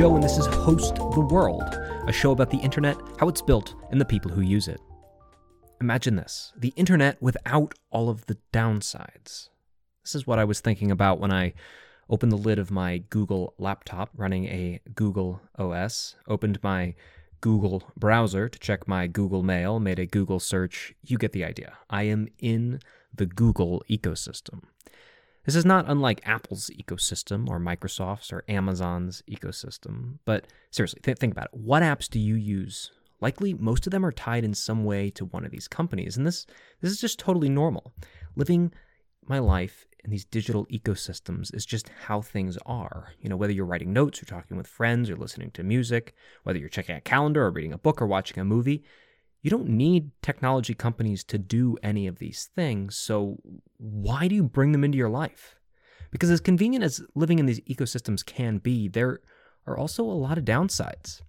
And this is Host the World, a show about the internet, how it's built, and the people who use it. Imagine this the internet without all of the downsides. This is what I was thinking about when I opened the lid of my Google laptop running a Google OS, opened my Google browser to check my Google Mail, made a Google search. You get the idea. I am in the Google ecosystem. This is not unlike Apple's ecosystem or Microsoft's or Amazon's ecosystem. But seriously, th- think about it. What apps do you use? Likely, most of them are tied in some way to one of these companies, and this this is just totally normal. Living my life in these digital ecosystems is just how things are. You know, whether you're writing notes or talking with friends or listening to music, whether you're checking a calendar or reading a book or watching a movie, you don't need technology companies to do any of these things. So why do you bring them into your life? Because as convenient as living in these ecosystems can be, there are also a lot of downsides.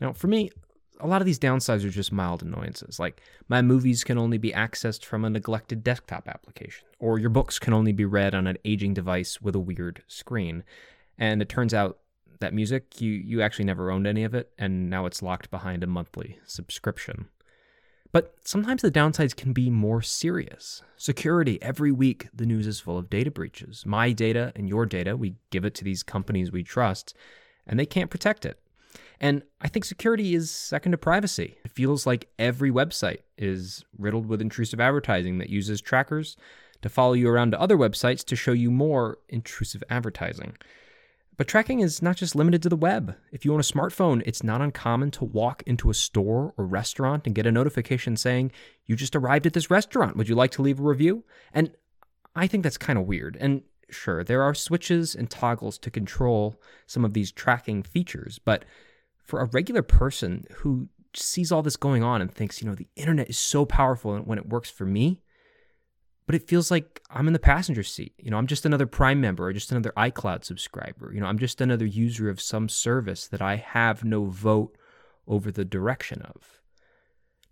Now, for me, a lot of these downsides are just mild annoyances. Like my movies can only be accessed from a neglected desktop application, or your books can only be read on an aging device with a weird screen. And it turns out that music, you, you actually never owned any of it, and now it's locked behind a monthly subscription. But sometimes the downsides can be more serious. Security. Every week, the news is full of data breaches. My data and your data, we give it to these companies we trust, and they can't protect it. And I think security is second to privacy. It feels like every website is riddled with intrusive advertising that uses trackers to follow you around to other websites to show you more intrusive advertising. But tracking is not just limited to the web. If you own a smartphone, it's not uncommon to walk into a store or restaurant and get a notification saying, You just arrived at this restaurant. Would you like to leave a review? And I think that's kind of weird. And sure, there are switches and toggles to control some of these tracking features. But for a regular person who sees all this going on and thinks, you know, the internet is so powerful when it works for me, but it feels like I'm in the passenger seat. You know, I'm just another Prime member or just another iCloud subscriber. You know, I'm just another user of some service that I have no vote over the direction of.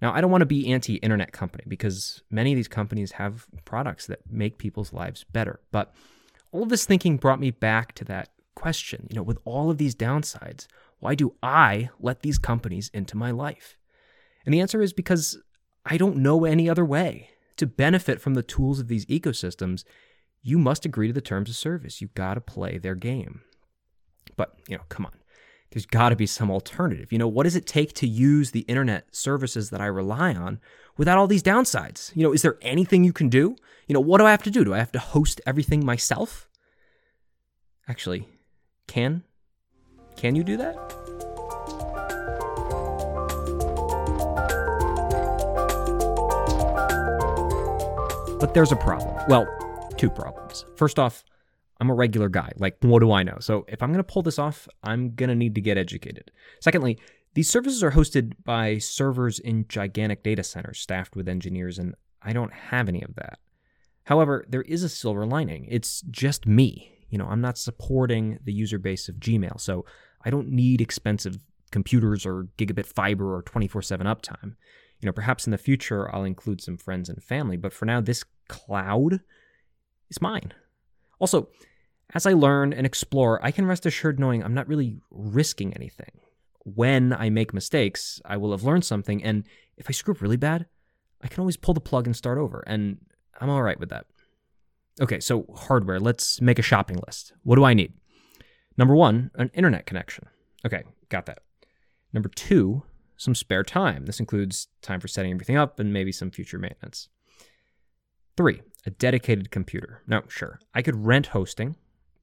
Now, I don't want to be anti internet company because many of these companies have products that make people's lives better. But all of this thinking brought me back to that question. You know, with all of these downsides, why do I let these companies into my life? And the answer is because I don't know any other way to benefit from the tools of these ecosystems, you must agree to the terms of service. You've got to play their game. But, you know, come on. There's got to be some alternative. You know, what does it take to use the internet services that I rely on without all these downsides? You know, is there anything you can do? You know, what do I have to do? Do I have to host everything myself? Actually, can can you do that? But there's a problem. Well, two problems. First off, I'm a regular guy. Like, what do I know? So, if I'm going to pull this off, I'm going to need to get educated. Secondly, these services are hosted by servers in gigantic data centers staffed with engineers, and I don't have any of that. However, there is a silver lining. It's just me. You know, I'm not supporting the user base of Gmail, so I don't need expensive computers or gigabit fiber or 24 7 uptime. You know, perhaps in the future I'll include some friends and family, but for now, this cloud is mine. Also, as I learn and explore, I can rest assured knowing I'm not really risking anything. When I make mistakes, I will have learned something, and if I screw up really bad, I can always pull the plug and start over, and I'm all right with that. Okay, so hardware, let's make a shopping list. What do I need? Number one, an internet connection. Okay, got that. Number two, some spare time. This includes time for setting everything up and maybe some future maintenance. Three, a dedicated computer. Now, sure, I could rent hosting,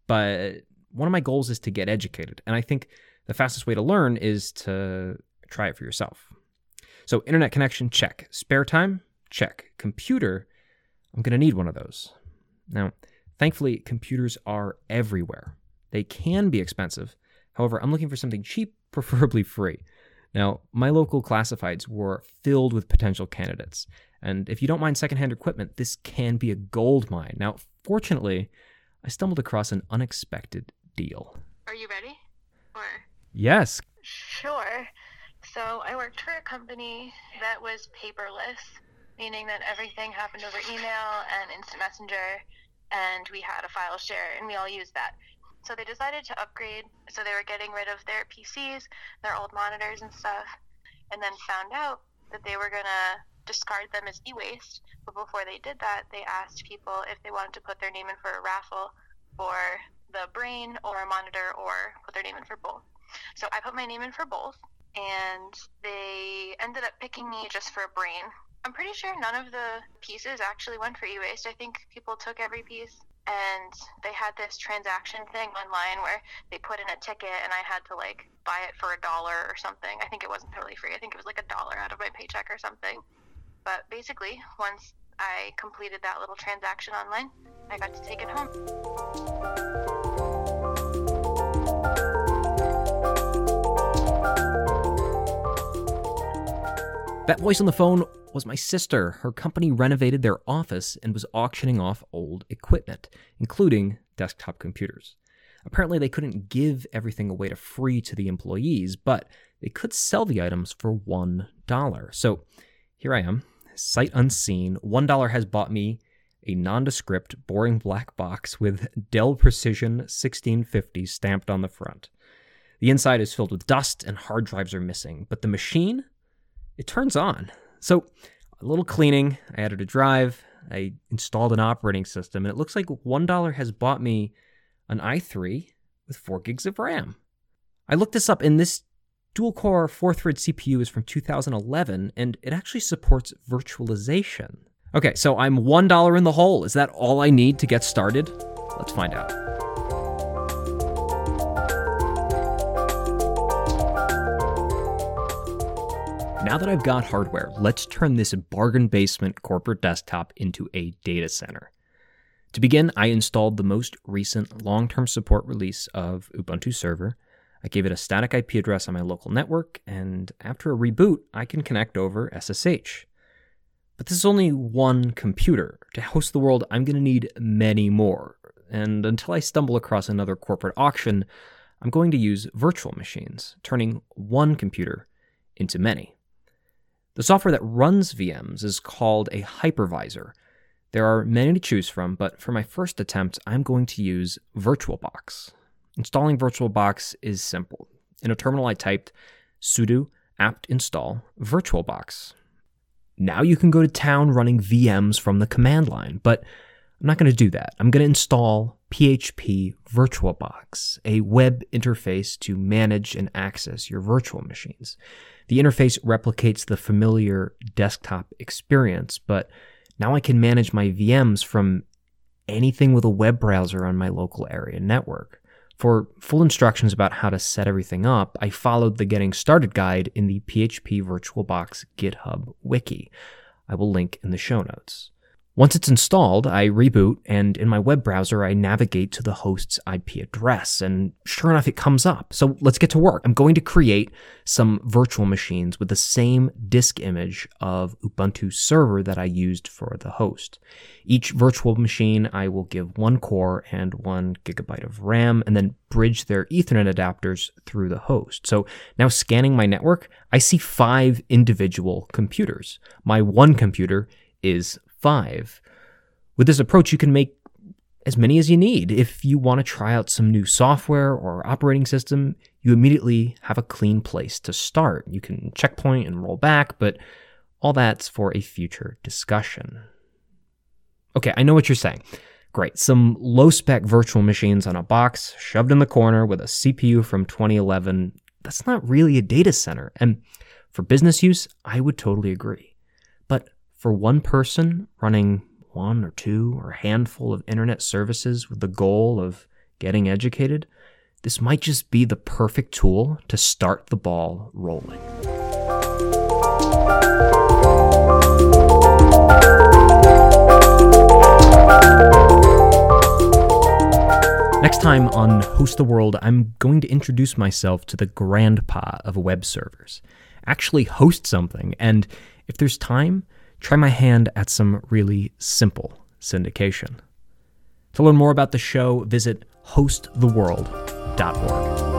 but one of my goals is to get educated. And I think the fastest way to learn is to try it for yourself. So, internet connection, check. Spare time, check. Computer, I'm going to need one of those. Now, thankfully, computers are everywhere. They can be expensive. However, I'm looking for something cheap, preferably free. Now, my local classifieds were filled with potential candidates, and if you don't mind secondhand equipment, this can be a gold mine. Now, fortunately, I stumbled across an unexpected deal. Are you ready? Or Yes. Sure. So I worked for a company that was paperless, meaning that everything happened over email and instant messenger, and we had a file share, and we all used that. So they decided to upgrade. So they were getting rid of their PCs, their old monitors and stuff, and then found out that they were going to discard them as e waste. But before they did that, they asked people if they wanted to put their name in for a raffle for the brain or a monitor or put their name in for both. So I put my name in for both, and they ended up picking me just for a brain. I'm pretty sure none of the pieces actually went for e waste. I think people took every piece and they had this transaction thing online where they put in a ticket and I had to like buy it for a dollar or something. I think it wasn't totally free. I think it was like a dollar out of my paycheck or something. But basically, once I completed that little transaction online, I got to take it home. That voice on the phone was my sister. Her company renovated their office and was auctioning off old equipment, including desktop computers. Apparently, they couldn't give everything away to free to the employees, but they could sell the items for $1. So here I am, sight unseen. $1 has bought me a nondescript, boring black box with Dell Precision 1650 stamped on the front. The inside is filled with dust and hard drives are missing, but the machine, it turns on. So, a little cleaning, I added a drive, I installed an operating system, and it looks like $1 has bought me an i3 with 4 gigs of RAM. I looked this up, and this dual core 4 thread CPU is from 2011, and it actually supports virtualization. Okay, so I'm $1 in the hole. Is that all I need to get started? Let's find out. Now that I've got hardware, let's turn this bargain basement corporate desktop into a data center. To begin, I installed the most recent long term support release of Ubuntu Server. I gave it a static IP address on my local network, and after a reboot, I can connect over SSH. But this is only one computer. To host the world, I'm going to need many more. And until I stumble across another corporate auction, I'm going to use virtual machines, turning one computer into many. The software that runs VMs is called a hypervisor. There are many to choose from, but for my first attempt, I'm going to use VirtualBox. Installing VirtualBox is simple. In a terminal, I typed sudo apt install VirtualBox. Now you can go to town running VMs from the command line, but I'm not going to do that. I'm going to install PHP VirtualBox, a web interface to manage and access your virtual machines. The interface replicates the familiar desktop experience, but now I can manage my VMs from anything with a web browser on my local area network. For full instructions about how to set everything up, I followed the Getting Started guide in the PHP VirtualBox GitHub wiki. I will link in the show notes. Once it's installed, I reboot, and in my web browser, I navigate to the host's IP address, and sure enough, it comes up. So let's get to work. I'm going to create some virtual machines with the same disk image of Ubuntu server that I used for the host. Each virtual machine, I will give one core and one gigabyte of RAM, and then bridge their Ethernet adapters through the host. So now scanning my network, I see five individual computers. My one computer is five. With this approach, you can make as many as you need. If you want to try out some new software or operating system, you immediately have a clean place to start. You can checkpoint and roll back, but all that's for a future discussion. Okay, I know what you're saying. Great, some low spec virtual machines on a box shoved in the corner with a CPU from 2011. That's not really a data center. And for business use, I would totally agree. For one person running one or two or a handful of internet services with the goal of getting educated, this might just be the perfect tool to start the ball rolling. Next time on Host the World, I'm going to introduce myself to the grandpa of web servers. Actually, host something, and if there's time, try my hand at some really simple syndication. To learn more about the show, visit hosttheworld.org.